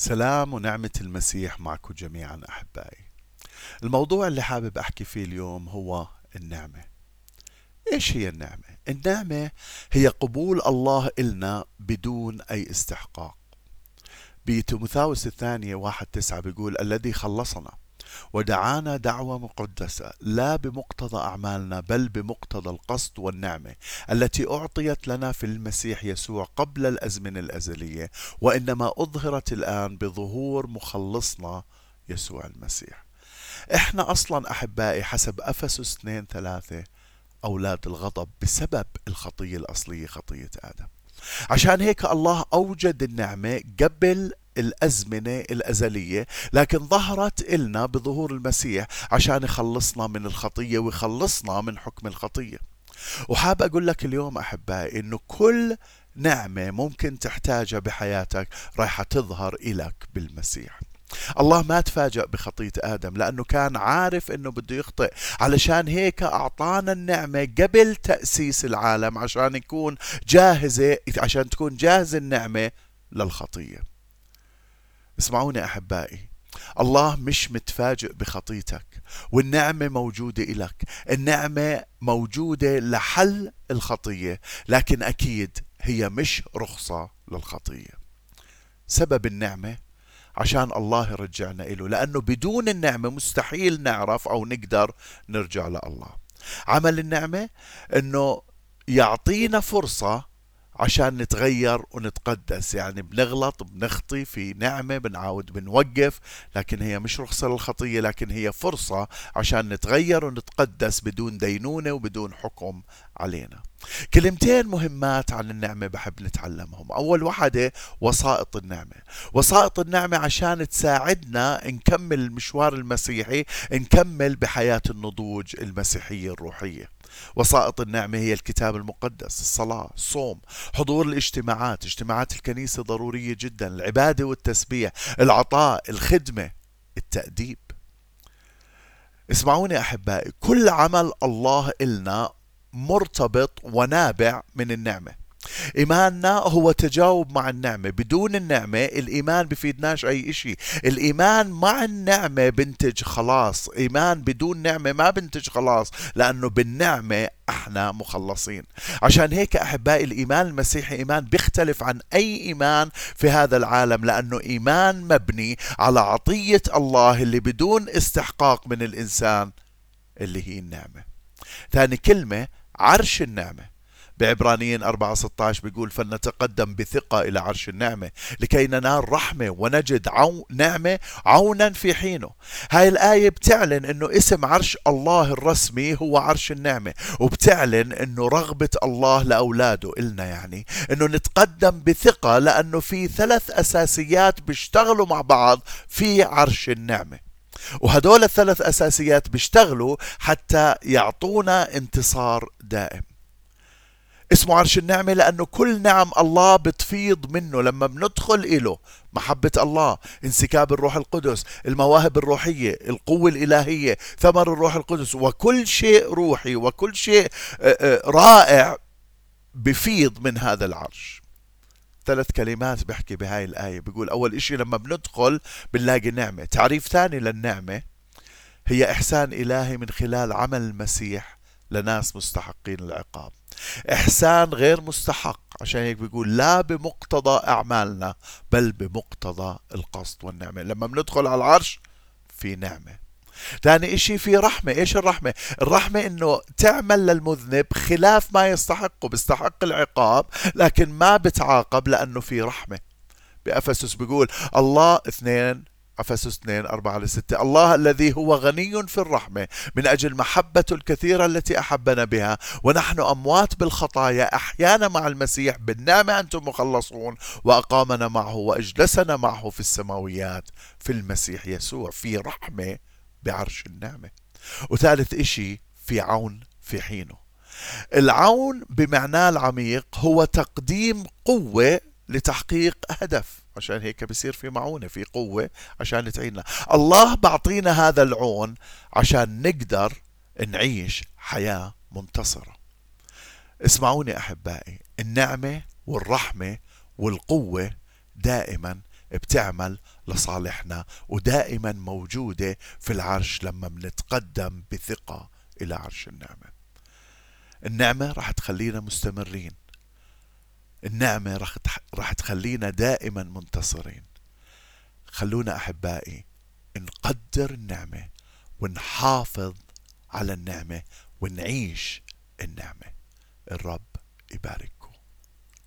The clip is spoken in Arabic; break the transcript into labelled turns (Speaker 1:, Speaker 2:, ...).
Speaker 1: سلام ونعمة المسيح معكم جميعا أحبائي. الموضوع اللي حابب أحكي فيه اليوم هو النعمة. إيش هي النعمة؟ النعمة هي قبول الله إلنا بدون أي استحقاق. بتيموثاوس الثانية واحد تسعة بيقول الذي خلصنا. ودعانا دعوة مقدسة لا بمقتضى أعمالنا بل بمقتضى القصد والنعمة التي أعطيت لنا في المسيح يسوع قبل الأزمنة الأزلية وإنما أظهرت الآن بظهور مخلصنا يسوع المسيح. إحنا أصلا أحبائي حسب أفسس 2 3 أولاد الغضب بسبب الخطية الأصلية خطية آدم. عشان هيك الله أوجد النعمة قبل الأزمنة الأزلية لكن ظهرت إلنا بظهور المسيح عشان يخلصنا من الخطية ويخلصنا من حكم الخطية. وحاب أقول لك اليوم أحبائي أنه كل نعمة ممكن تحتاجها بحياتك رايحة تظهر إلك بالمسيح. الله ما تفاجأ بخطية آدم لأنه كان عارف أنه بده يخطئ. علشان هيك أعطانا النعمة قبل تأسيس العالم عشان يكون جاهزة عشان تكون جاهزة النعمة للخطية. اسمعوني أحبائي. الله مش متفاجئ بخطيتك والنعمة موجودة إلك. النعمة موجودة لحل الخطية لكن أكيد هي مش رخصة للخطية. سبب النعمة عشان الله يرجعنا إله لأنه بدون النعمة مستحيل نعرف أو نقدر نرجع لله. عمل النعمة أنه يعطينا فرصة عشان نتغير ونتقدس. يعني بنغلط بنخطي في نعمة بنعاود بنوقف. لكن هي مش رخصة للخطية لكن هي فرصة عشان نتغير ونتقدس بدون دينونة وبدون حكم علينا. كلمتين مهمات عن النعمة بحب نتعلمهم. أول واحدة وسائط النعمة. وسائط النعمة عشان تساعدنا نكمل المشوار المسيحي نكمل بحياة النضوج المسيحية الروحية. وسائط النعمة هي الكتاب المقدس الصلاة الصوم حضور الاجتماعات اجتماعات الكنيسة ضرورية جدا العبادة والتسبيح العطاء الخدمة التأديب. اسمعوني أحبائي كل عمل الله إلنا مرتبط ونابع من النعمة. إيماننا هو تجاوب مع النعمة بدون النعمة الإيمان بفيدناش أي إشي. الإيمان مع النعمة بنتج خلاص إيمان بدون نعمة ما بنتج خلاص لأنه بالنعمة إحنا مخلصين. عشان هيك أحبائي الإيمان المسيحي إيمان بيختلف عن أي إيمان في هذا العالم لأنه إيمان مبني على عطية الله اللي بدون استحقاق من الإنسان اللي هي النعمة. ثاني كلمة عرش النعمة. بعبرانيين 4 16 بيقول فلنتقدم بثقة إلى عرش النعمة لكي ننال رحمة ونجد عون نعمة عونا في حينه. هاي الآية بتعلن أنه اسم عرش الله الرسمي هو عرش النعمة وبتعلن أنه رغبة الله لأولاده إلنا يعني. أنه نتقدم بثقة لأنه في ثلاث أساسيات بيشتغلوا مع بعض في عرش النعمة. وهدول الثلاث أساسيات بيشتغلوا حتى يعطونا انتصار دائم. اسمه عرش النعمة لأنه كل نعم الله بتفيض منه. لما بندخل إله محبة الله انسكاب الروح القدس المواهب الروحية القوة الإلهية ثمر الروح القدس وكل شيء روحي وكل شيء رائع بفيض من هذا العرش. ثلاث كلمات بحكي بهاي الآية. بيقول أول إشي لما بندخل بنلاقي نعمة. تعريف ثاني للنعمة هي إحسان إلهي من خلال عمل المسيح لناس مستحقين العقاب. إحسان غير مستحق. عشان هيك بيقول لا بمقتضى أعمالنا بل بمقتضى القصد والنعمة. لما بندخل على العرش في نعمة. ثاني إشي في رحمة. إيش الرحمة؟ الرحمة إنه تعمل للمذنب خلاف ما يستحقه. بيستحق العقاب لكن ما بتعاقب لأنه في رحمة. بأفسس بيقول الله اثنين أفسس 2 4 ل 6 الله الذي هو غني في الرحمة من أجل محبته الكثيرة التي أحبنا بها. ونحن أموات بالخطايا أحيانا مع المسيح بالنعمة أنتم مخلصون. وأقامنا معه وأجلسنا معه في السماويات في المسيح يسوع في رحمة بعرش النعمة. وثالث إشي في عون في حينه. العون بمعناه العميق هو تقديم قوة لتحقيق هدف عشان هيك بصير في معونة في قوة عشان تعيننا. الله بعطينا هذا العون عشان نقدر نعيش حياة منتصرة. اسمعوني أحبائي النعمة والرحمة والقوة دائما بتعمل لصالحنا ودائما موجودة في العرش لما بنتقدم بثقة إلى عرش النعمة. النعمة راح تخلينا مستمرين. النعمة راح تخلينا دائما منتصرين. خلونا أحبائي نقدر النعمة ونحافظ على النعمة ونعيش النعمة. الرب يبارك.